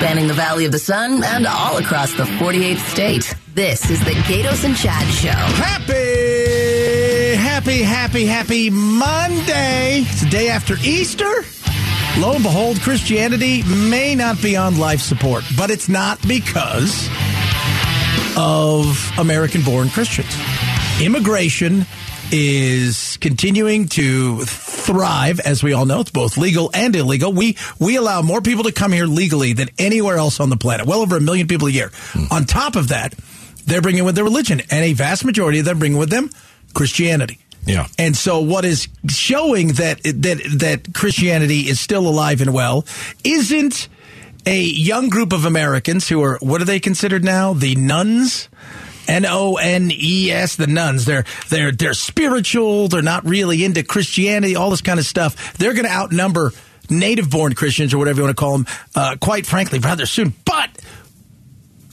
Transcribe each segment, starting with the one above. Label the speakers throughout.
Speaker 1: spanning the Valley of the Sun and all across the 48th state. This is the Gaydos and Chad Show.
Speaker 2: Happy, happy, happy, happy Monday. It's the day after Easter. Lo and behold, Christianity may not be on life support, but it's not because of American born Christians. Immigration is continuing to thrive, as we all know. It's both legal and illegal. We we allow more people to come here legally than anywhere else on the planet. Well over a million people a year. Mm. On top of that, they're bringing with their religion, and a vast majority of them bring with them Christianity.
Speaker 3: Yeah.
Speaker 2: And so what is showing that that that Christianity is still alive and well isn't a young group of Americans who are what are they considered now? The nones? N O N E S, the nuns. They're they're they're spiritual. They're not really into Christianity. All this kind of stuff. They're going to outnumber native born Christians or whatever you want to call them. Uh, quite frankly, rather soon. But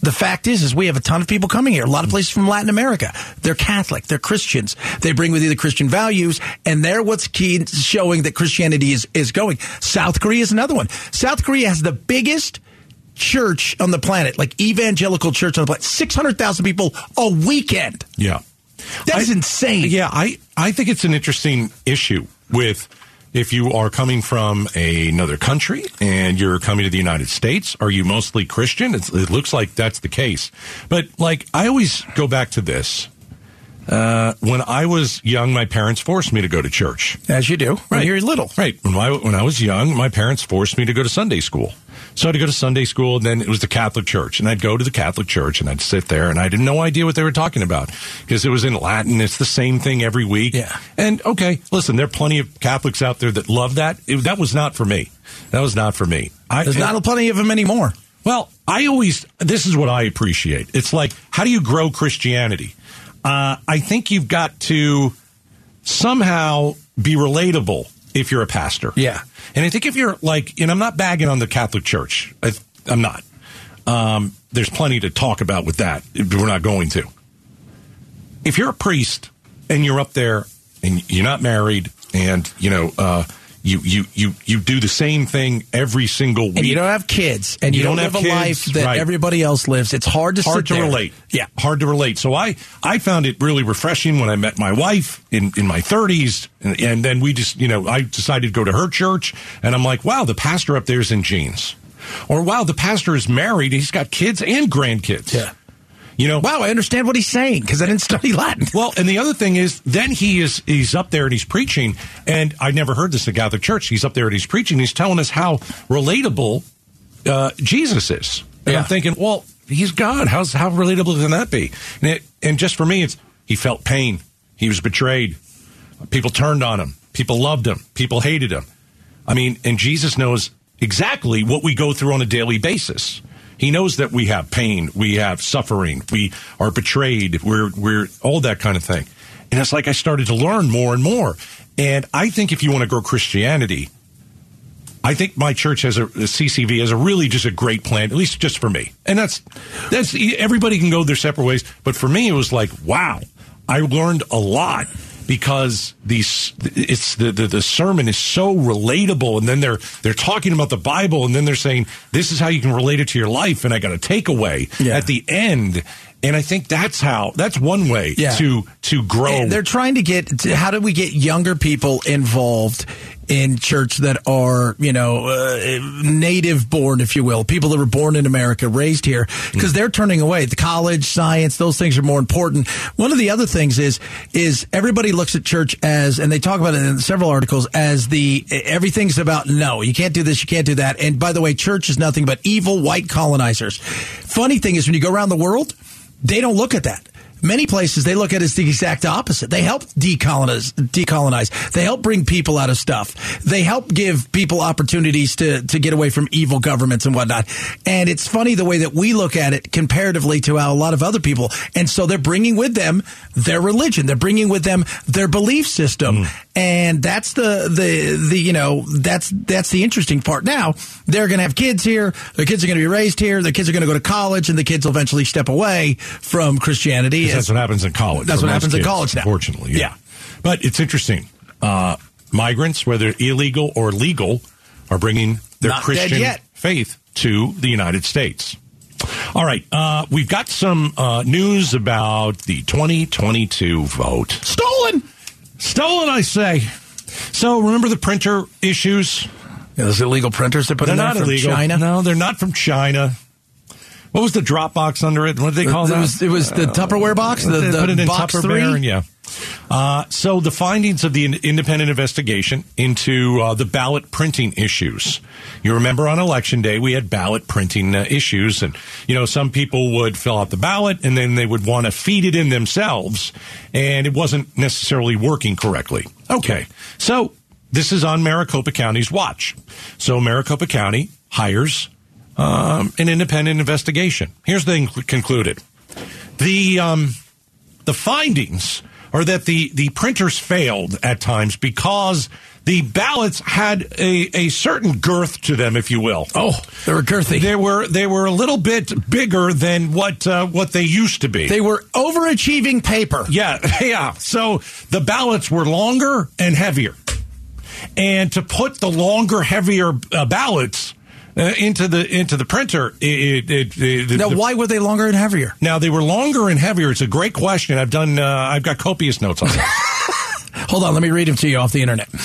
Speaker 2: the fact is, is we have a ton of people coming here. A lot of places from Latin America. They're Catholic. They're Christians. They bring with you the Christian values, and they're what's key showing that Christianity is is going. South Korea is another one. South Korea has the biggest church on the planet, like evangelical church on the planet, 600,000 people a weekend.
Speaker 3: Yeah.
Speaker 2: That's
Speaker 3: I,
Speaker 2: insane.
Speaker 3: Yeah, I, I think it's an interesting issue with if you are coming from a, another country and you're coming to the United States, are you mostly Christian? It's, it looks like that's the case. But like, I always go back to this. Uh, when I was young, my parents forced me to go to church.
Speaker 2: As you do, right? you're little,
Speaker 3: right? When I when I was young, my parents forced me to go to Sunday school. So I had to go to Sunday school, and then it was the Catholic Church, and I'd go to the Catholic Church, and I'd sit there, and I had no idea what they were talking about because it was in Latin. It's the same thing every week.
Speaker 2: Yeah.
Speaker 3: And okay, listen, there are plenty of Catholics out there that love that. It, that was not for me. That was not for me.
Speaker 2: I, There's not plenty of them anymore.
Speaker 3: Well, I always this is what I appreciate. It's like how do you grow Christianity? Uh, I think you've got to somehow be relatable if you're a pastor.
Speaker 2: Yeah.
Speaker 3: And I think if you're like, and I'm not bagging on the Catholic Church, I, am not. Um, there's plenty to talk about with that. We're not going to. If you're a priest and you're up there and you're not married and, you know, uh, you you you you do the same thing every single week.
Speaker 2: And you don't have kids, and you, you don't, don't, live a life that right. everybody else lives. It's hard to
Speaker 3: hard to
Speaker 2: there.
Speaker 3: relate.
Speaker 2: Yeah,
Speaker 3: hard to relate. So I I found it really refreshing when I met my wife in in my 30s, and, and then we just you know I decided to go to her church, and I'm like, wow, the pastor up there is in jeans. Or wow, the pastor is married. He's got kids and grandkids.
Speaker 2: Yeah.
Speaker 3: You know,
Speaker 2: wow, I understand what he's saying because I didn't study Latin.
Speaker 3: Well, and the other thing is, then he is he's up there and he's preaching, and I never heard this in Catholic Church. He's up there and he's preaching. He's telling us how relatable uh, Jesus is, and yeah. I'm thinking, well, he's God. How's how relatable can that be? And, it, and just for me, it's he felt pain. He was betrayed. People turned on him. People loved him. People hated him. I mean, and Jesus knows exactly what we go through on a daily basis. He knows that we have pain, we have suffering, we are betrayed, we're we're all that kind of thing. And it's like I started to learn more and more. And I think if you want to grow Christianity, I think my church has a, a CCV has a really just a great plan, at least just for me. And that's that's everybody can go their separate ways, but for me it was like, wow, I learned a lot because these it's the, the, the sermon is so relatable and then they're they're talking about the bible and then they're saying this is how you can relate it to your life and i got a takeaway yeah. at the end and I think that's how that's one way yeah. to to grow.
Speaker 2: And they're trying to get to, how do we get younger people involved in church that are, you know, uh, native born, if you will, people that were born in America, raised here, because they're turning away. The college, science, those things are more important. One of the other things is, is everybody looks at church as, and they talk about it in several articles, as the, everything's about no, you can't do this, you can't do that. And by the way, church is nothing but evil white colonizers. Funny thing is when you go around the world, they don't look at that. Many places they look at it as the exact opposite. They help decolonize, decolonize. They help bring people out of stuff. They help give people opportunities to, to get away from evil governments and whatnot. And it's funny the way that we look at it comparatively to how a lot of other people. And so they're bringing with them their religion. They're bringing with them their belief system. Mm. And that's the, the, the, you know, that's, that's the interesting part. Now they're going to have kids here. Their kids are going to be raised here. Their kids are going to go to college and the kids will eventually step away from Christianity
Speaker 3: that's what happens in college.
Speaker 2: That's what happens
Speaker 3: kids,
Speaker 2: in college now.
Speaker 3: Unfortunately, yeah.
Speaker 2: yeah.
Speaker 3: But it's interesting. Uh, migrants, whether illegal or legal, are bringing their
Speaker 2: Not
Speaker 3: Christian faith to the United States. All right, uh, we've got some uh, news about the 2022 vote.
Speaker 2: Stolen.
Speaker 3: Stolen, I say. So remember the printer issues?
Speaker 2: Yeah, those illegal printers they put
Speaker 3: They're
Speaker 2: in there
Speaker 3: not
Speaker 2: from
Speaker 3: illegal.
Speaker 2: China.
Speaker 3: No, they're not from China. What was the drop box under it? What did they call
Speaker 2: it
Speaker 3: that?
Speaker 2: was, it was the Tupperware box, the, the
Speaker 3: put it in
Speaker 2: box
Speaker 3: Tupperware,
Speaker 2: three.
Speaker 3: and yeah. Uh, so the findings of the independent investigation into uh, the ballot printing issues. You remember on election day we had ballot printing uh, issues, and you know some people would fill out the ballot and then they would want to feed it in themselves, and it wasn't necessarily working correctly. Okay, so this is on Maricopa County's watch. So Maricopa County hires um, an independent investigation. Here's the inc- concluded: the um, the findings are that the the printers failed at times because the ballots had a, a certain girth to them, if you will.
Speaker 2: Oh, they were girthy.
Speaker 3: They were they were a little bit bigger than what uh, what they used to be.
Speaker 2: They were overachieving paper.
Speaker 3: Yeah, yeah. So the ballots were longer and heavier. And to put the longer, heavier uh, ballots uh, into the into the printer, it, it, it,
Speaker 2: Now,
Speaker 3: the-
Speaker 2: why were they longer and heavier?
Speaker 3: now they were longer and heavier. It's a great question. I've done. Uh, I've got copious notes on that.
Speaker 2: Hold on, let me read them to you off the internet.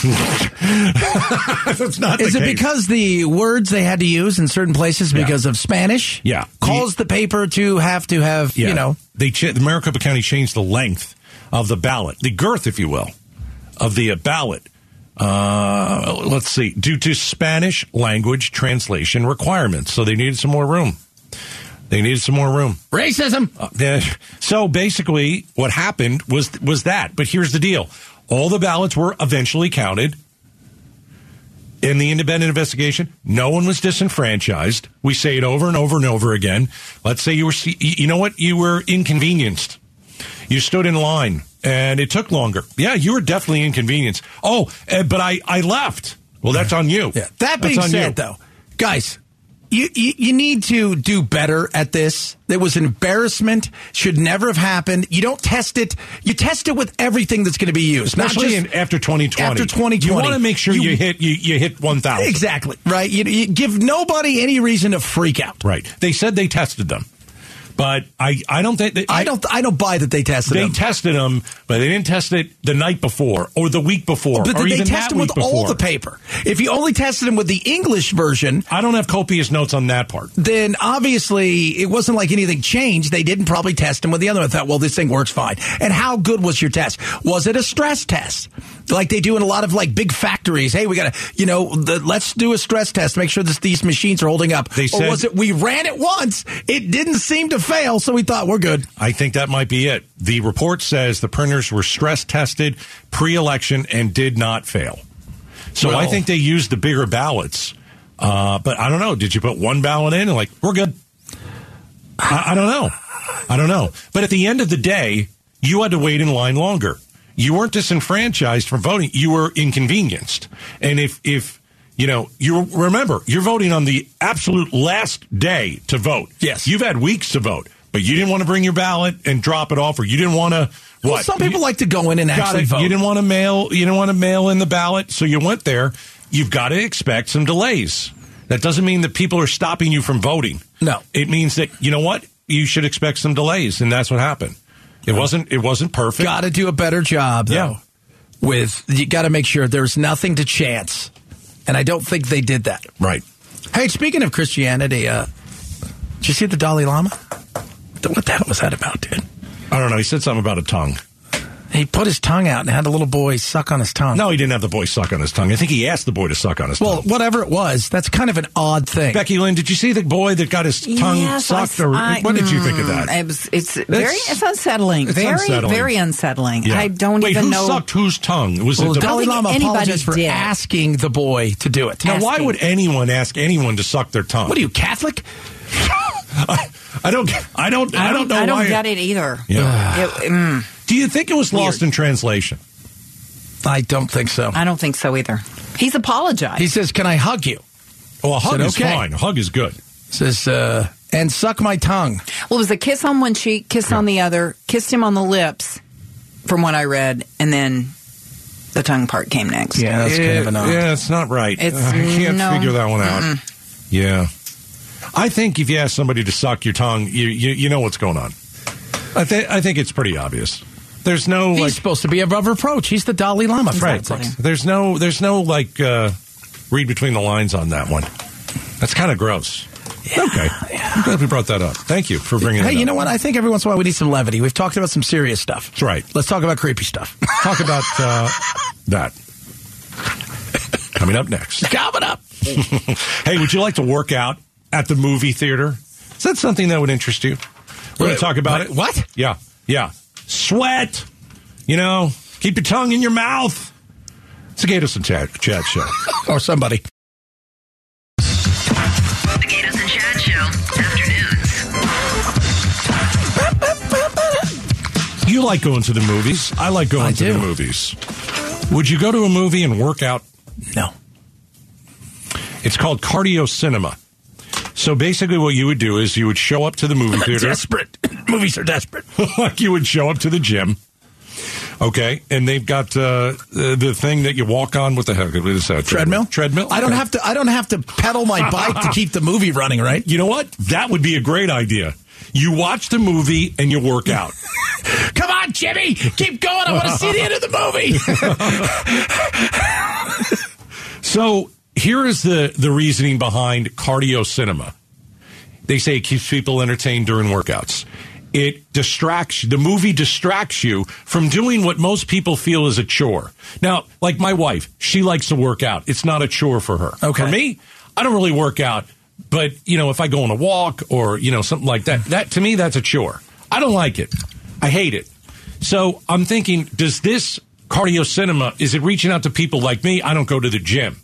Speaker 3: That's not.
Speaker 2: Is it
Speaker 3: case.
Speaker 2: because the words they had to use in certain places
Speaker 3: Yeah.
Speaker 2: because of Spanish?
Speaker 3: Yeah.
Speaker 2: Caused the paper to have to have,
Speaker 3: Yeah.
Speaker 2: you know,
Speaker 3: they ch- the Maricopa County changed the length of the ballot, the girth, if you will, of the uh, ballot. Uh, let's see, due to Spanish language translation requirements, so they needed some more room. They needed some more room.
Speaker 2: racism.
Speaker 3: Uh, yeah. so basically, what happened was was that. But here's the deal: all the ballots were eventually counted. In the independent investigation, no one was disenfranchised. We say it over and over and over again. Let's say you were, you know what, you were inconvenienced. You stood in line and it took longer. Yeah, you were definitely inconvenienced. Oh, uh, but I, I left. Well, that's on you.
Speaker 2: Yeah. That
Speaker 3: That's
Speaker 2: being
Speaker 3: on
Speaker 2: said,
Speaker 3: you.
Speaker 2: though, guys, you, you you need to do better at this. There was an embarrassment. Should never have happened. You don't test it. You test it with everything that's going to be used, not
Speaker 3: especially
Speaker 2: just
Speaker 3: in, after 2020.
Speaker 2: after 2020.
Speaker 3: you want to make sure you,
Speaker 2: You-
Speaker 3: hit you, you hit 1,000.
Speaker 2: exactly right. You, you give nobody any reason to freak out.
Speaker 3: Right. They said they tested them, but I I don't think they,
Speaker 2: I don't I don't buy that they tested
Speaker 3: They
Speaker 2: them.
Speaker 3: tested them, but they didn't test it the night before or the week before
Speaker 2: but
Speaker 3: or
Speaker 2: they
Speaker 3: even
Speaker 2: test them with
Speaker 3: week
Speaker 2: all the paper? If you only tested them with the English version,
Speaker 3: I don't have copious notes on that part.
Speaker 2: then obviously it wasn't like anything changed. They didn't probably test them with the other one. Thought, well, this thing works fine. And how good was your test? Was it a stress test? Like they do in a lot of like big factories. Hey, we got to, you know, the, let's do a stress test. Make sure this, these machines are holding up.
Speaker 3: They
Speaker 2: or
Speaker 3: said-
Speaker 2: was it we ran it once? It didn't seem to fail, so we thought we're good.
Speaker 3: I think that might be it. The report says the printers were stress tested pre-election and did not fail. So
Speaker 2: Well-
Speaker 3: I think they used the bigger ballots. Uh, but I don't know. Did you put one ballot in and like we're good? I, I don't know. I don't know. But at the end of the day, you had to wait in line longer. You weren't disenfranchised from voting. You were inconvenienced. And if if you know, you remember, you're voting on the absolute last day to vote.
Speaker 2: Yes.
Speaker 3: You've had weeks to vote, but you didn't want to bring your ballot and drop it off, or you didn't want to what?
Speaker 2: Well, some people
Speaker 3: You-
Speaker 2: like to go in and actually
Speaker 3: it.
Speaker 2: vote.
Speaker 3: You didn't want to mail. You didn't want to mail in the ballot, so you went there. You've got to expect some delays. That doesn't mean that people are stopping you from voting.
Speaker 2: No.
Speaker 3: it means that you know what you should expect some delays, and that's what happened. It wasn't. It wasn't perfect.
Speaker 2: Got to do a better job, though.
Speaker 3: Yeah.
Speaker 2: With you got to make sure there's nothing to chance, and I don't think they did that.
Speaker 3: Right.
Speaker 2: Hey, speaking of Christianity, uh, did you see the Dalai Lama? What the hell was that about, dude?
Speaker 3: I don't know. He said something about a tongue.
Speaker 2: He put his tongue out and had the little boy suck on his tongue.
Speaker 3: No, he didn't have the boy suck on his tongue. I think he asked the boy to suck on his
Speaker 2: Well,
Speaker 3: tongue.
Speaker 2: Well, whatever it was, that's kind of an odd thing.
Speaker 3: Becky Lynn, did you see the boy that got his tongue
Speaker 4: Yes, I-
Speaker 3: sucked? or
Speaker 4: I-
Speaker 3: what did you think of that?
Speaker 4: It was, it's very, it's unsettling.
Speaker 3: it's
Speaker 4: very,
Speaker 3: unsettling.
Speaker 4: very unsettling.
Speaker 3: Yeah.
Speaker 4: I don't
Speaker 3: Wait,
Speaker 4: even
Speaker 3: who
Speaker 4: know.
Speaker 3: sucked whose tongue? Was
Speaker 2: well,
Speaker 3: it
Speaker 2: the
Speaker 3: the
Speaker 2: Dalai Lama
Speaker 4: anybody
Speaker 2: apologized for
Speaker 4: did.
Speaker 2: asking the boy to do it.
Speaker 3: Now, why would anyone ask anyone to suck their tongue?
Speaker 2: What are you, Catholic?
Speaker 3: I, I don't. I don't. I, don't know
Speaker 4: I don't
Speaker 3: why.
Speaker 4: get it either.
Speaker 3: Yeah.
Speaker 4: It- mm,
Speaker 3: Do you think it was lost in translation?
Speaker 2: I don't think so.
Speaker 4: I don't think so either. He's apologized.
Speaker 2: He says, "Can I hug you?"
Speaker 3: Well, a hug
Speaker 2: Said,
Speaker 3: is
Speaker 2: okay.
Speaker 3: fine. A hug is good.
Speaker 2: Says, uh, "And suck my tongue."
Speaker 4: well, it was a kiss on one cheek, kiss on the other, kissed him on the lips, from what I read, and then the tongue part came next.
Speaker 2: Yeah, that's kind of an odd.
Speaker 3: Yeah, it's not right.
Speaker 4: It's-
Speaker 3: Uh, I can't
Speaker 4: no.
Speaker 3: figure that one out. Yeah. I think if you ask somebody to suck your tongue, you you, you know what's going on. I think I think it's pretty obvious. There's no
Speaker 2: He's
Speaker 3: like
Speaker 2: supposed to be above reproach. He's the Dalai Lama. For
Speaker 3: right. There's no there's no like uh, read between the lines on that one. That's kind of gross. okay, I'm glad we brought that up. Thank you for bringing. It up.
Speaker 2: Hey, you know what? I think every once in a while we need some levity. We've talked about some serious stuff.
Speaker 3: That's right.
Speaker 2: Let's talk about creepy stuff.
Speaker 3: Talk about uh, that coming up next.
Speaker 2: Coming up.
Speaker 3: hey, would you like to work out at the movie theater? Is that something that would interest you? We're going to talk about it.
Speaker 2: what?
Speaker 3: Yeah, yeah. Sweat. You know, keep your tongue in your mouth. It's a Gaydos and Chad, Chad show.
Speaker 2: Or somebody.
Speaker 1: The Gaydos and Chad Show, afternoons.
Speaker 3: You like going to the movies. I like going
Speaker 2: I
Speaker 3: to
Speaker 2: do.
Speaker 3: the movies. Would you go to a movie and work out?
Speaker 2: No.
Speaker 3: It's called cardio cinema. So basically, what you would do is you would show up to the movie theater.
Speaker 2: Desperate. Movies are desperate.
Speaker 3: like you would show up to the gym. Okay, and they've got uh, the, the thing that you walk on. What the heck is that?
Speaker 2: Treadmill?
Speaker 3: Treadmill.
Speaker 2: I don't
Speaker 3: Okay.
Speaker 2: have to I don't have to pedal my bike to keep the movie running, right?
Speaker 3: You know what? That would be a great idea. You watch the movie and you work out.
Speaker 2: Come on, Jimmy. Keep going. I want to see the end of the movie.
Speaker 3: so here is the the reasoning behind cardio cinema. They say it keeps people entertained during workouts. It distracts the movie distracts you from doing what most people feel is a chore. Now, like my wife, she likes to work out. It's not a chore for her.
Speaker 2: Okay.
Speaker 3: For me, I don't really work out, but you know, if I go on a walk or you know something like that, that to me that's a chore. I don't like it. I hate it. So I'm thinking, does this cardio cinema is it reaching out to people like me? I don't go to the gym.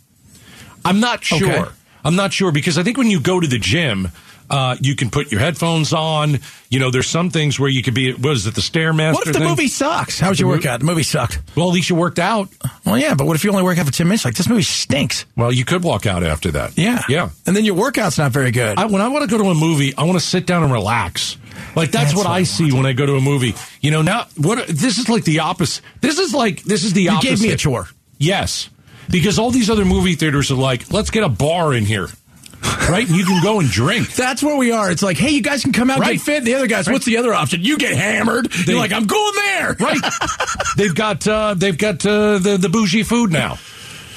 Speaker 3: I'm not sure.
Speaker 2: Okay.
Speaker 3: I'm not sure because I think when you go to the gym, uh, you can put your headphones on. You know, there's some things where you could be. What is it? The stairmaster.
Speaker 2: what if the
Speaker 3: thing?
Speaker 2: movie sucks? How's your
Speaker 3: The mo-
Speaker 2: workout? The movie sucked.
Speaker 3: Well, at least you worked out.
Speaker 2: Well, yeah, but what if you only work out for 10 minutes? Like, this movie stinks.
Speaker 3: Well, you could walk out after that.
Speaker 2: Yeah.
Speaker 3: yeah.
Speaker 2: And then your workout's not very good.
Speaker 3: I, when I want to go to a movie, I want to sit down and relax. Like that's,
Speaker 2: That's
Speaker 3: what
Speaker 2: what
Speaker 3: I
Speaker 2: I
Speaker 3: see when I go to a movie. You know, now what? This is like the opposite. This is like this is the
Speaker 2: you
Speaker 3: opposite.
Speaker 2: gave me a chore.
Speaker 3: Yes, because all these other movie theaters are like, let's get a bar in here, right? And you can go and drink.
Speaker 2: That's where we are. It's like, hey, you guys can come out
Speaker 3: Right.
Speaker 2: get fit. The other guys, what's the other option? You get hammered.
Speaker 3: They-
Speaker 2: You're like, I'm going there.
Speaker 3: Right? they've got uh, they've got uh, the the bougie food now.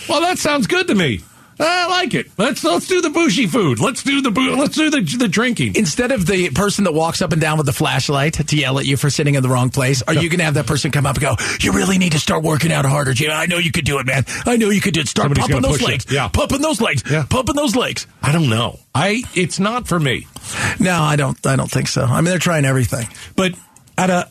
Speaker 3: Well, that sounds good to me. I like it. Let's let's do the bougie food. Let's do the let's do the the drinking.
Speaker 2: Instead of the person that walks up and down with the flashlight to yell at you for sitting in the wrong place, are you going to have that person come up and go, "You really need to start working out harder, Jim. I know you could do it, man. I know you could do it. Start
Speaker 3: Somebody's
Speaker 2: pumping those legs.
Speaker 3: it. Yeah.
Speaker 2: pumping those legs.
Speaker 3: Yeah.
Speaker 2: pumping those legs."
Speaker 3: I don't know. I it's not for me.
Speaker 2: No, I don't. I don't think so. I mean, they're trying everything.
Speaker 3: But at a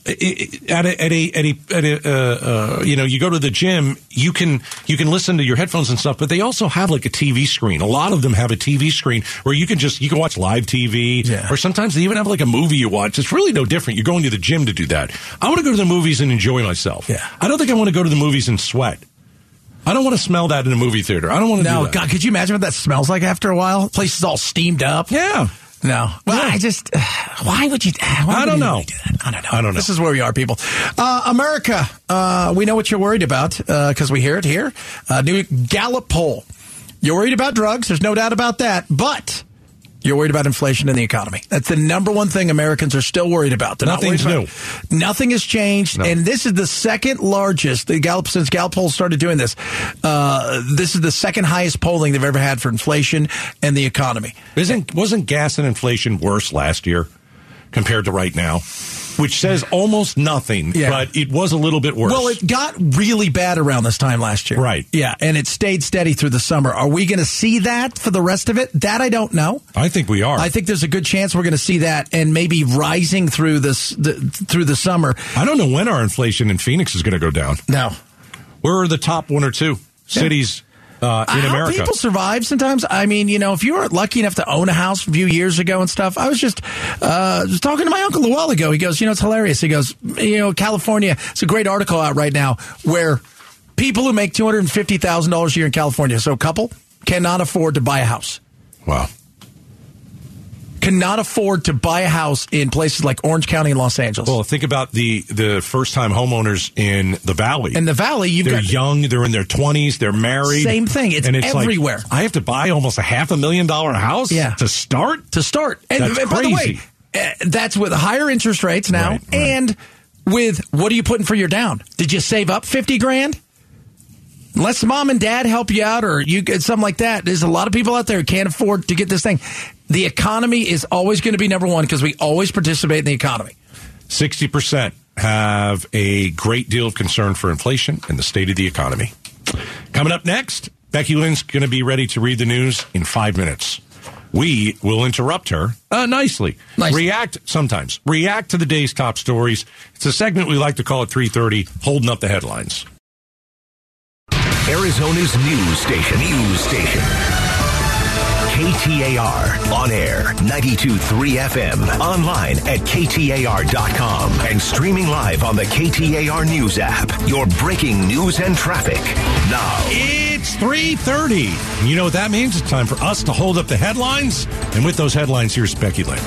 Speaker 3: at a at a at a, at a uh, uh, you know you go to the gym you can you can listen to your headphones and stuff but they also have like a TV screen. A lot of them have a TV screen where you can just you can watch live TV
Speaker 2: Yeah.
Speaker 3: or sometimes they even have like a movie you watch. It's really no different. You're going to the gym to do that. I want to go to the movies and enjoy myself.
Speaker 2: Yeah.
Speaker 3: I don't think I want to go to the movies and sweat. I don't want to smell that in a movie theater. I don't want to
Speaker 2: No,
Speaker 3: do that.
Speaker 2: God, could you imagine what that smells like after a while? Place is all steamed up.
Speaker 3: yeah
Speaker 2: No. Well,
Speaker 3: Yeah.
Speaker 2: I just, why would you? Why
Speaker 3: I
Speaker 2: would
Speaker 3: don't know.
Speaker 2: Do that? I don't know.
Speaker 3: I don't know.
Speaker 2: This is where we are, people. Uh, America, uh, we know what you're worried about because we hear it here. Uh, new Gallup poll. You're worried about drugs. There's no doubt about that. But you're worried about inflation in the economy. That's the number one thing Americans are still worried about. They're not
Speaker 3: Nothing's
Speaker 2: worried about- Nothing has changed,
Speaker 3: No.
Speaker 2: and this is the second largest. The Gallup since Gallup poll started doing this. Uh, this is the second highest polling they've ever had for inflation and the economy.
Speaker 3: Isn't wasn't gas and inflation worse last year compared to right now? Which says almost nothing,
Speaker 2: Yeah.
Speaker 3: but it was a little bit worse.
Speaker 2: Well, it got really bad around this time last year.
Speaker 3: Right.
Speaker 2: Yeah, and it stayed steady through the summer. Are we going to see that for the rest of it? That I don't know.
Speaker 3: I think we are.
Speaker 2: I think there's a good chance we're going to see that and maybe rising through this the, through the summer.
Speaker 3: I don't know when our inflation in Phoenix is going to go down.
Speaker 2: No.
Speaker 3: Where are the top one or two cities uh, in
Speaker 2: How
Speaker 3: America.
Speaker 2: people survive sometimes. I mean, you know, if you weren't lucky enough to own a house a few years ago and stuff, I was just uh, just talking to my uncle a while ago. He goes, you know, it's hilarious. He goes, you know, California. It's a great article out right now where people who make two hundred and fifty thousand dollars a year in California, so a couple cannot afford to buy a house.
Speaker 3: wow.
Speaker 2: Cannot afford to buy a house in places like Orange County and Los Angeles.
Speaker 3: Well, think about the the first time homeowners in the valley.
Speaker 2: in the valley, you've
Speaker 3: they're
Speaker 2: got
Speaker 3: young, they're in their twenties, they're married.
Speaker 2: Same thing. It's
Speaker 3: and it's like,
Speaker 2: everywhere.
Speaker 3: I have to buy almost a half a million dollar house
Speaker 2: Yeah.
Speaker 3: to start.
Speaker 2: to start. And,
Speaker 3: That's
Speaker 2: and by the way,
Speaker 3: crazy.
Speaker 2: uh, that's with higher interest rates now,
Speaker 3: Right, right.
Speaker 2: and with what are you putting for your down? Did you save up fifty grand? Unless mom and dad help you out, or you get something like that. There's a lot of people out there who can't afford to get this thing. The economy is always going to be number one because we always participate in the economy.
Speaker 3: Sixty percent have a great deal of concern for inflation and the state of the economy. Coming up next, Becky Lynn's going to be ready to read the news in five minutes. We will interrupt her uh, nicely.
Speaker 2: Nicely.
Speaker 3: React sometimes. React to the day's top stories. It's a segment we like to call at 3:30, holding up the headlines.
Speaker 5: Arizona's news station. News station. KTAR. On air. 92.3 FM. Online at KTAR.com. And streaming live on the KTAR News app. Your breaking news and traffic. Now.
Speaker 3: It's 3:30. You know what that means? It's time for us to hold up the headlines. And with those headlines, here's Becky Lynn.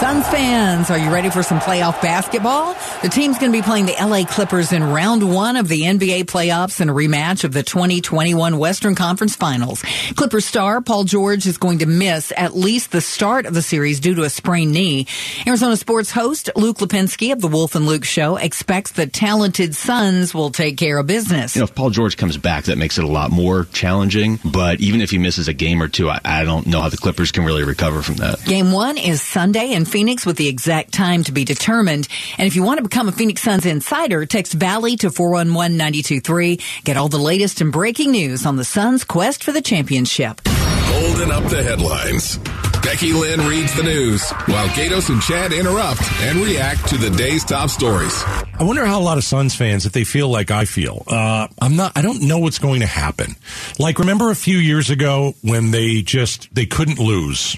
Speaker 4: Suns fans, are you ready for some playoff basketball? The team's going to be playing the LA Clippers in round one of the NBA playoffs in a rematch of the 2021 Western Conference Finals. Clippers star Paul George is going to miss at least the start of the series due to a sprained knee. Arizona sports host Luke Lapinski of the Wolf and Luke show expects the talented Suns will take care of business.
Speaker 6: you know, if Paul George comes back, that makes it a lot more challenging. But even if he misses a game or two, I, I don't know how the Clippers can really recover from that.
Speaker 4: Game one is Sunday in Phoenix with the exact time to be determined. And if you want to become a Phoenix Suns insider, text Valley to 411-923. Get all the latest and breaking news on the Suns' quest for the championship.
Speaker 7: Holding up the headlines. Becky Lynn reads the news while Gaydos and Chad interrupt and react to the day's top stories.
Speaker 3: I wonder how a lot of Suns fans, if they feel like I feel, uh, I'm not, I don't know what's going to happen. Like, remember a few years ago when they just, they couldn't lose.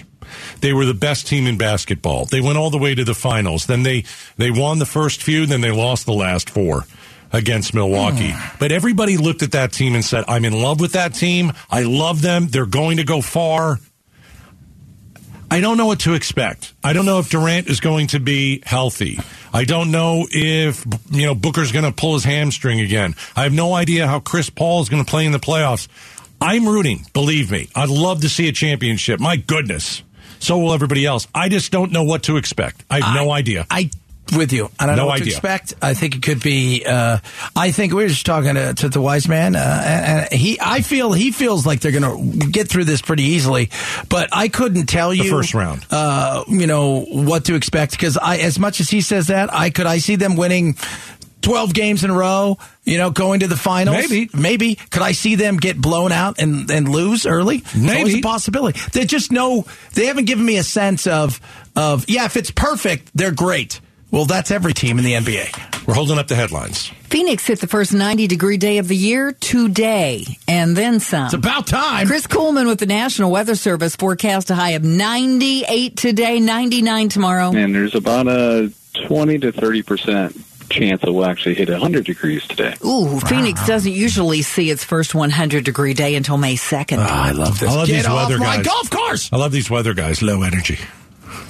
Speaker 3: They were the best team in basketball. They went all the way to the finals. Then they, they won the first few, then they lost the last four against Milwaukee. Hmm. But everybody looked at that team and said, I'm in love with that team. I love them. They're going to go far. I don't know what to expect. I don't know if Durant is going to be healthy. I don't know if you know Booker's going to pull his hamstring again. I have no idea how Chris Paul is going to play in the playoffs. I'm rooting, believe me. I'd love to see a championship. My goodness. So will everybody else. I just don't know what to expect. I have no idea.
Speaker 2: I with you. I don't
Speaker 3: No
Speaker 2: know what
Speaker 3: idea.
Speaker 2: to expect. I think it could be. Uh, I think we were just talking to, to the wise man, uh, and, and he. I feel he feels like they're going to get through this pretty easily, but I couldn't tell you
Speaker 3: first round.
Speaker 2: Uh, you know what to expect because I, as much as he says that, I could. I see them winning. 12 games in a row, you know, going to the finals.
Speaker 3: Maybe.
Speaker 2: Maybe. Could I see them get blown out and, and lose early? It's always
Speaker 3: Maybe.
Speaker 2: a possibility. They just know, they haven't given me a sense of, of, yeah, if it's perfect, they're great. Well, that's every team in the NBA.
Speaker 3: We're holding up the headlines.
Speaker 4: Phoenix hit the first 90 degree day of the year today, and then some.
Speaker 2: It's about time.
Speaker 4: Chris Coolman with the National Weather Service forecast a high of 98 today, 99 tomorrow.
Speaker 8: and there's about a 20 to 30 percent chance that we'll actually hit 100 degrees today.
Speaker 4: Ooh, Phoenix doesn't usually see its first 100 degree day until May 2nd.
Speaker 2: Ah, I love this.
Speaker 3: I love
Speaker 2: Get
Speaker 3: these
Speaker 2: off
Speaker 3: weather
Speaker 2: my
Speaker 3: guys.
Speaker 2: golf course.
Speaker 3: I love these weather guys. Low energy.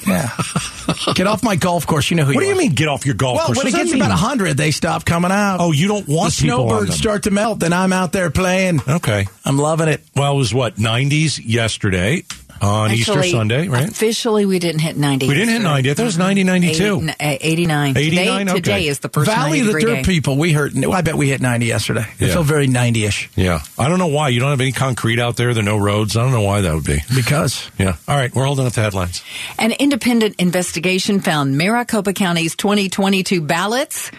Speaker 2: Yeah. Get off my golf course. You know who
Speaker 3: What do
Speaker 2: you
Speaker 3: you
Speaker 2: are.
Speaker 3: mean get off your golf
Speaker 2: Well,
Speaker 3: course?
Speaker 2: when it gets
Speaker 3: that
Speaker 2: about 100, they stop coming out.
Speaker 3: Oh, you don't want
Speaker 2: the
Speaker 3: people on
Speaker 2: snowbirds
Speaker 3: them.
Speaker 2: start to melt, then I'm out there playing.
Speaker 3: Okay.
Speaker 2: I'm loving it.
Speaker 3: Well, it was what, 90s yesterday on Easter Sunday, right?
Speaker 4: Officially, we didn't hit 90.
Speaker 3: We didn't hit 90. I thought it was 90, 92.
Speaker 4: 80, uh, 89.
Speaker 3: 89?
Speaker 4: Today,
Speaker 3: Okay.
Speaker 4: today is the first
Speaker 2: Valley
Speaker 4: 90
Speaker 2: of the
Speaker 4: degree
Speaker 2: Dirt
Speaker 4: day.
Speaker 2: people, we heard. I bet we hit 90 yesterday. It
Speaker 3: Yeah.
Speaker 2: felt very 90 ish
Speaker 3: Yeah. I don't know why. You don't have any concrete out there. There are no roads. I don't know why that would be.
Speaker 2: because.
Speaker 3: Yeah. All right. We're holding up the headlines.
Speaker 4: An independent investigation found Maricopa County's 2022 ballots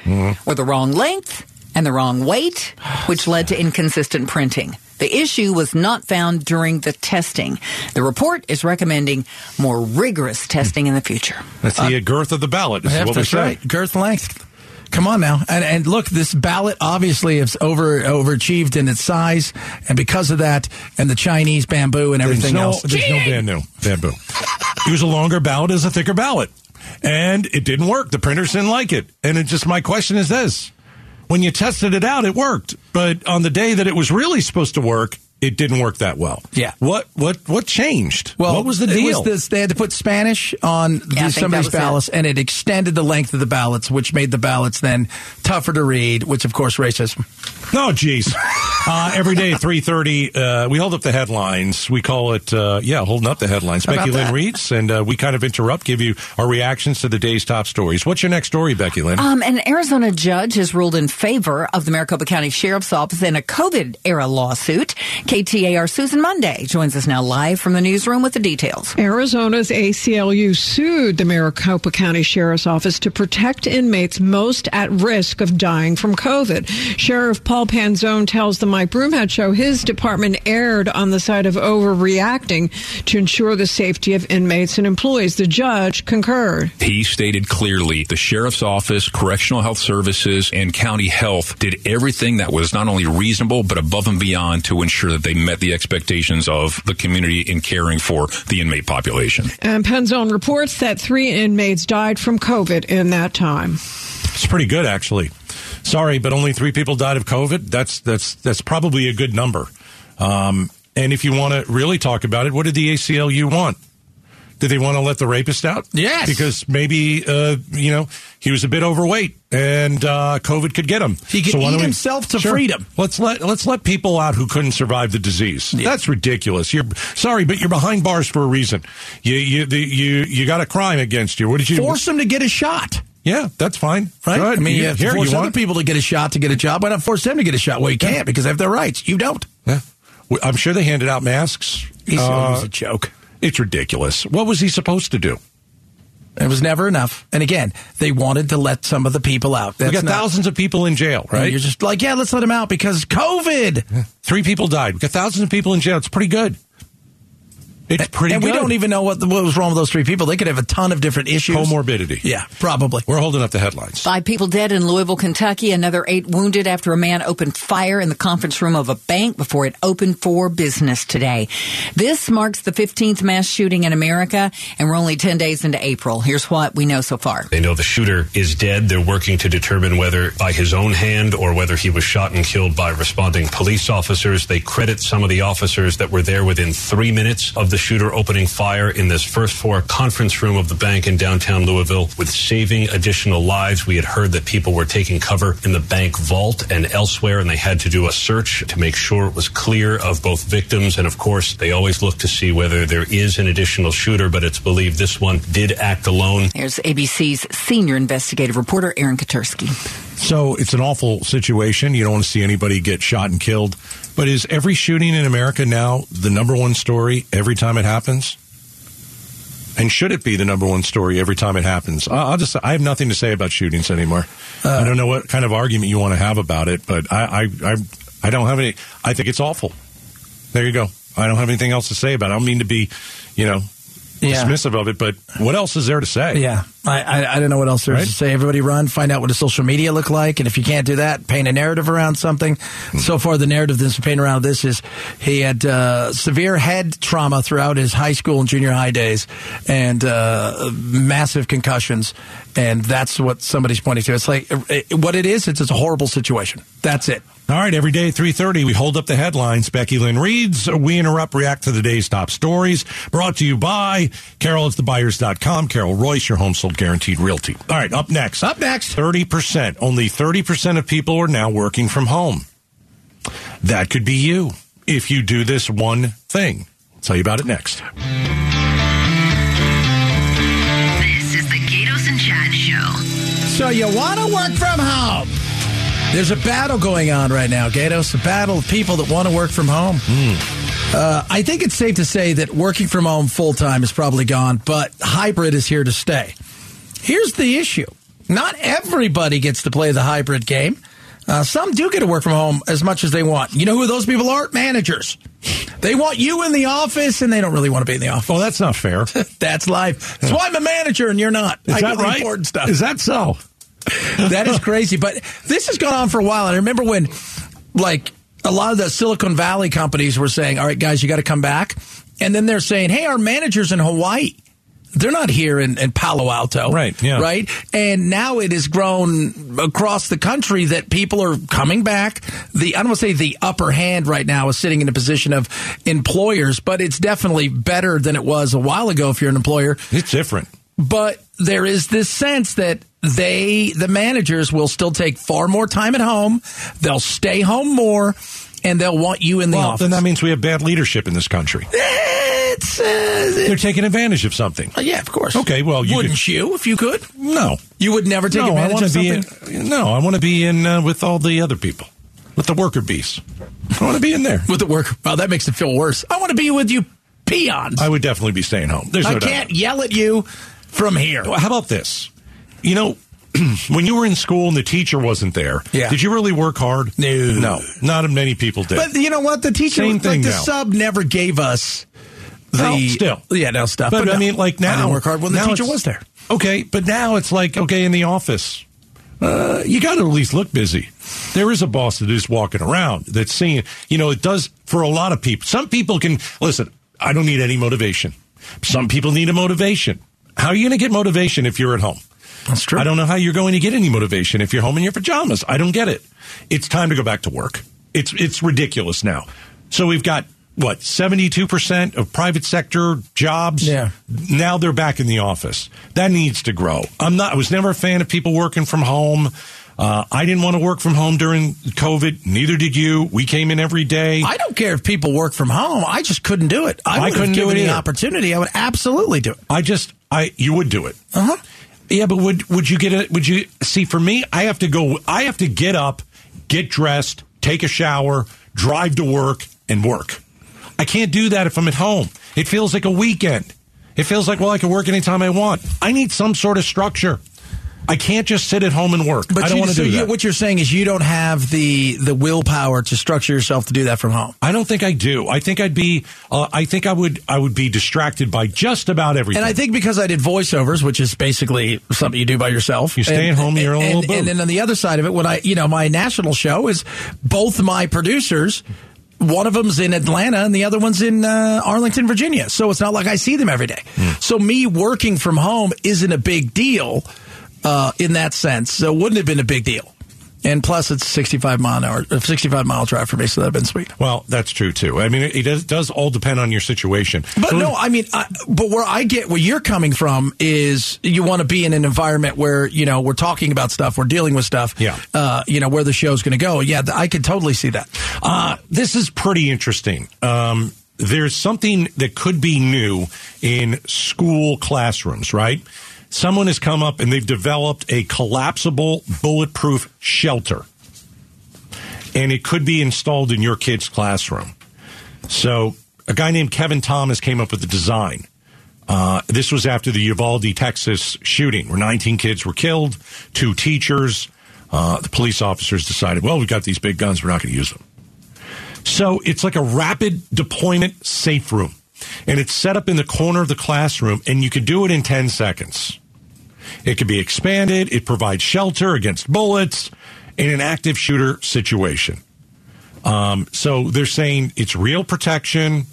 Speaker 4: were the wrong length and the wrong weight, which led to inconsistent printing. The issue was not found during the testing. The report is recommending more rigorous testing in the future.
Speaker 3: That's the uh, girth of the ballot. Is what
Speaker 2: that's right. Girth length. Come on now, and and look, this ballot obviously is over overachieved in its size, and because of that, and the Chinese bamboo and everything
Speaker 3: there's no,
Speaker 2: else.
Speaker 3: There's no bamboo. Bamboo. It was a longer ballot as a thicker ballot. And it didn't work. The printers didn't like it. And it just, my question is this. When you tested it out, it worked. But on the day that it was really supposed to work, it didn't work that well.
Speaker 2: Yeah.
Speaker 3: What what what changed?
Speaker 2: Well,
Speaker 3: what was the
Speaker 2: it
Speaker 3: deal?
Speaker 2: Was this, they had to put Spanish on
Speaker 4: Yeah, I
Speaker 2: the, some of these
Speaker 4: was it.
Speaker 2: ballots, and it extended the length of the ballots, which made the ballots then tougher to read, which of course racism.
Speaker 3: Oh, jeez. Uh, every day at 3.30, uh, we hold up the headlines. We call it, uh, yeah, holding up the headlines.
Speaker 2: How
Speaker 3: Becky
Speaker 2: about
Speaker 3: Lynn
Speaker 2: that?
Speaker 3: reads, and uh, we kind of interrupt, give you our reactions to the day's top stories. What's your next story, Becky Lynn?
Speaker 4: Um, an Arizona judge has ruled in favor of the Maricopa County Sheriff's Office in a COVID era lawsuit. KTAR Susan Monday joins us now live from the newsroom with the details.
Speaker 9: Arizona's ACLU sued the Maricopa County Sheriff's Office to protect inmates most at risk of dying from COVID. Sheriff Paul Penzone tells the Mike Broomhead Show his department erred on the side of overreacting to ensure the safety of inmates and employees. The judge concurred.
Speaker 10: He stated clearly the sheriff's office, correctional health services, and county health did everything that was not only reasonable, but above and beyond to ensure that they met the expectations of the community in caring for the inmate population.
Speaker 9: And Penzone reports that three inmates died from COVID in that time.
Speaker 3: It's pretty good, actually. Sorry, but only three people died of COVID. That's that's that's probably a good number. Um, and if you want to really talk about it, what did the ACLU want? Did they want to let the rapist out?
Speaker 2: Yes.
Speaker 3: because maybe uh, you know he was a bit overweight and uh, COVID could get him.
Speaker 2: He could
Speaker 3: why
Speaker 2: eat
Speaker 3: we-
Speaker 2: himself to freedom.
Speaker 3: Let's let let's let people out who couldn't survive the disease. That's ridiculous. You're sorry, but you're behind bars for a reason. You you the, you you got a crime against you. What did you
Speaker 2: Force them to get a shot.
Speaker 3: Yeah, that's fine.
Speaker 2: Right? I mean, you, have to force
Speaker 3: you
Speaker 2: other
Speaker 3: want.
Speaker 2: people to get a shot to get a job. Why not force them to get a shot? Well, you can't because they have their rights. You don't.
Speaker 3: Yeah. I'm sure they handed out masks.
Speaker 2: He said it was
Speaker 3: Uh,
Speaker 2: a joke.
Speaker 3: It's ridiculous. What was he supposed to do?
Speaker 2: It was never enough. And again, they wanted to let some of the people out.
Speaker 3: we got
Speaker 2: not-
Speaker 3: thousands of people in jail,
Speaker 2: and
Speaker 3: right?
Speaker 2: You're just like, yeah, let's let them out because COVID.
Speaker 3: Three people died. We got thousands of people in jail. It's pretty good. It's pretty
Speaker 2: and
Speaker 3: good.
Speaker 2: we don't even know what, the, what was wrong with those three people. They could have a ton of different issues.
Speaker 3: Comorbidity.
Speaker 2: Yeah, probably.
Speaker 3: We're holding up the headlines.
Speaker 4: Five people dead in Louisville, Kentucky. Another eight wounded after a man opened fire in the conference room of a bank before it opened for business today. This marks the 15th mass shooting in America, and we're only 10 days into April. Here's what we know so far.
Speaker 11: They know the shooter is dead. They're working to determine whether by his own hand or whether he was shot and killed by responding police officers. They credit some of the officers that were there within three minutes of the shooter opening fire in this first floor conference room of the bank in downtown Louisville with saving additional lives. We had heard that people were taking cover in the bank vault and elsewhere, and they had to do a search to make sure it was clear of both victims. And of course, they always look to see whether there is an additional shooter, but it's believed this one did act alone.
Speaker 4: There's ABC's senior investigative reporter, Aaron Katersky.
Speaker 3: So it's an awful situation. You don't want to see anybody get shot and killed. But is every shooting in America now the number one story every time it happens? And should it be the number one story every time it happens? I'll just, I have nothing to say about shootings anymore. I don't know what kind of argument you want to have about it, but I, I, I, I don't have any, I think it's awful. There you go. I don't have anything else to say about it. I don't mean to be, you know,
Speaker 2: Yeah.
Speaker 3: dismissive of it, but what else is there to say?
Speaker 2: Yeah, I, I, I don't know what else there is
Speaker 3: Right?
Speaker 2: to say. Everybody run, find out what does social media look like, and if you can't do that, paint a narrative around something. So far, the narrative that's been painted around this is he had uh, severe head trauma throughout his high school and junior high days, and uh, massive concussions, and that's what somebody's pointing to. It's like uh, what it is. It's, it's a horrible situation. That's it.
Speaker 3: All right, every day at 3.30, we hold up the headlines. Becky Lynn reads. We interrupt, react to the day's top stories. Brought to you by Carol at thebuyers.com. Carol Royse, your home sold guaranteed realty. All right, up next.
Speaker 2: Up next.
Speaker 3: 30%. Only 30% of people are now working from home. That could be you if you do this one thing. I'll tell you about it next.
Speaker 1: This is the Gaydos and Chad Show.
Speaker 2: So you want to work from home? There's a battle going on right now, Gaydos. A battle of people that want to work from home. Uh, I think it's safe to say that working from home full time is probably gone, but hybrid is here to stay. Here's the issue: not everybody gets to play the hybrid game. Uh, some do get to work from home as much as they want. You know who those people are? Managers. They want you in the office, and they don't really want to be in the office.
Speaker 3: Well, that's not fair.
Speaker 2: That's life. That's why I'm a manager, and you're not.
Speaker 3: Is
Speaker 2: I
Speaker 3: that
Speaker 2: the
Speaker 3: right?
Speaker 2: Important stuff
Speaker 3: Is that so?
Speaker 2: That is crazy. But this has gone on for a while. And I remember when, like, a lot of the Silicon Valley companies were saying, all right, guys, you got to come back. And then they're saying, hey, our manager's in Hawaii. They're not here in, in Palo Alto.
Speaker 3: Right, yeah.
Speaker 2: Right. And now it has grown across the country that people are coming back. The, I don't want to say the upper hand right now is sitting in a position of employers, but it's definitely better than it was a while ago if you're an employer.
Speaker 3: It's different.
Speaker 2: But there is this sense that they, the managers, will still take far more time at home. They'll stay home more, and they'll want you in the
Speaker 3: well,
Speaker 2: office.
Speaker 3: then that means we have bad leadership in this country.
Speaker 2: It's, uh,
Speaker 3: They're taking advantage of something.
Speaker 2: yeah, of course.
Speaker 3: Okay, well, you
Speaker 2: wouldn't
Speaker 3: could-
Speaker 2: you if you could?
Speaker 3: No.
Speaker 2: You would never take
Speaker 3: no,
Speaker 2: advantage of something.
Speaker 3: in, no, I want to be in uh, with all the other people, with the worker bees. I want to be in there.
Speaker 2: with the worker. Wow, that makes it feel worse. I want to be with you peons.
Speaker 3: I would definitely be staying home. There's no
Speaker 2: I
Speaker 3: doubt.
Speaker 2: can't yell at you from here.
Speaker 3: How about this? You know, when you were in school and the teacher wasn't there,
Speaker 2: Yeah.
Speaker 3: did you really work hard?
Speaker 2: No.
Speaker 3: no, not many people did.
Speaker 2: But you know what? The teacher,
Speaker 3: Same
Speaker 2: like
Speaker 3: thing
Speaker 2: the
Speaker 3: now.
Speaker 2: sub, never gave us the
Speaker 3: Well, still.
Speaker 2: Yeah, no stuff.
Speaker 3: But, I
Speaker 2: no,
Speaker 3: mean, like now,
Speaker 2: I didn't work hard when the teacher was there.
Speaker 3: Okay, but now it's like okay in the office. Uh, you got to at least look busy. There is a boss that is walking around that's seeing. You know, it does for a lot of people. Some people can listen. I don't need any motivation. Some people need a motivation. How are you going to get motivation if you're at home?
Speaker 2: That's true.
Speaker 3: I don't know how you're going to get any motivation if you're home in your pajamas. I don't get it. It's time to go back to work. It's it's ridiculous now. So we've got what 72% of private sector jobs.
Speaker 2: Yeah.
Speaker 3: Now they're back in the office. That needs to grow. I'm not I was never a fan of people working from home. Uh, I didn't want to work from home during COVID. Neither did you. We came in every day.
Speaker 2: I don't care if people work from home. I just couldn't do it. I,
Speaker 3: I couldn't do
Speaker 2: given
Speaker 3: it either.
Speaker 2: opportunity. I would absolutely do it.
Speaker 3: I just I you would do it.
Speaker 2: Uh huh.
Speaker 3: Yeah, but would would you get it? Would you see? For me, I have to go. I have to get up, get dressed, take a shower, drive to work, and work. I can't do that if I'm at home. It feels like a weekend. It feels like well, I can work anytime I want. I need some sort of structure. I can't just sit at home and work.
Speaker 2: But
Speaker 3: I don't want to
Speaker 2: so
Speaker 3: do
Speaker 2: you, what you're saying is you don't have the the willpower to structure yourself to do that from home.
Speaker 3: I don't think I do. I think I'd be. Uh, I think I would. I would be distracted by just about everything.
Speaker 2: And I think because I did voiceovers, which is basically something you do by yourself.
Speaker 3: You stay
Speaker 2: and,
Speaker 3: at home in your own
Speaker 2: and,
Speaker 3: little booth.
Speaker 2: And then on the other side of it, when I, you know, my national show is both my producers. One of them's in Atlanta and the other one's in uh, Arlington, Virginia. So it's not like I see them every day.
Speaker 3: Hmm.
Speaker 2: So me working from home isn't a big deal uh, in that sense. So it wouldn't have been a big deal. And plus, it's 65 mile an hour, uh, 65 mile drive for me, so that'd been sweet.
Speaker 3: well, that's true too. I mean, it, it does, does all depend on your situation.
Speaker 2: But
Speaker 3: So-
Speaker 2: no, I mean, I, but where I get where you're coming from is you want to be in an environment where you know we're talking about stuff, we're dealing with stuff.
Speaker 3: Yeah.
Speaker 2: Uh, you know where the show's going to go. Yeah, I could totally see that.
Speaker 3: Uh, this is pretty interesting. Um, there's something that could be new in school classrooms, right? Someone has come up and they've developed a collapsible bulletproof shelter. And it could be installed in your kid's classroom. So a guy named Kevin Thomas came up with the design. Uh, this was after the Uvalde, Texas shooting, where 19 kids were killed, two teachers. Uh, the police officers decided, well, we've got these big guns, we're not going to use them. So it's like a rapid deployment safe room. And it's set up in the corner of the classroom, and you can do it in 10 seconds. It can be expanded, it provides shelter against bullets in an active shooter situation. Um, so they're saying it's real protection,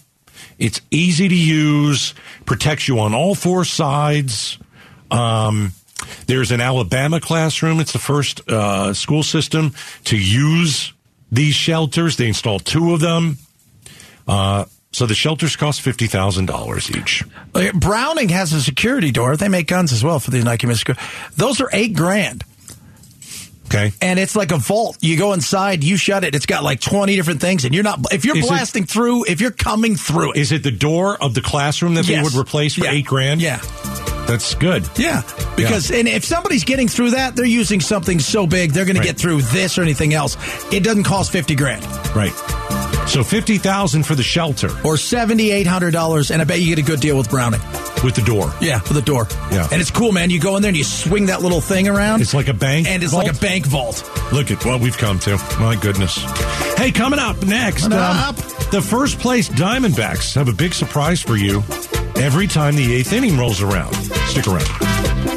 Speaker 3: it's easy to use, protects you on all four sides. Um, there's an Alabama classroom. It's the first uh, school system to use these shelters. They installed two of them. Uh, so the shelters cost fifty thousand dollars each.
Speaker 2: Uh, Browning has a security door. They make guns as well for the United Community. Those are eight grand.
Speaker 3: Okay.
Speaker 2: And it's like a vault. You go inside, you shut it. It's got like 20 different things. And you're not, if you're
Speaker 3: Is it-
Speaker 2: blasting through, if you're coming through it.
Speaker 3: Is it the door of the classroom that
Speaker 2: Yes.
Speaker 3: they would replace for
Speaker 2: Yeah.
Speaker 3: eight grand?
Speaker 2: Yeah.
Speaker 3: That's good.
Speaker 2: Yeah, because and if somebody's getting through that, they're using something so big they're going
Speaker 3: Right.
Speaker 2: to get through this or anything else. It doesn't cost fifty grand
Speaker 3: Right. So fifty thousand for the shelter
Speaker 2: or seventy eight hundred dollars, and I bet you get a good deal with Browning.
Speaker 3: with the door.
Speaker 2: Yeah, with the door.
Speaker 3: Yeah.
Speaker 2: and it's cool, man. You go in there and you swing that little thing around.
Speaker 3: It's like a bank
Speaker 2: and it's
Speaker 3: vault?
Speaker 2: like a bank vault.
Speaker 3: Look at what we've come to. My goodness. Hey, coming up next,
Speaker 2: Coming
Speaker 3: um,
Speaker 2: up.
Speaker 3: the first place Diamondbacks have a big surprise for you every time the eighth inning rolls around. Stick around.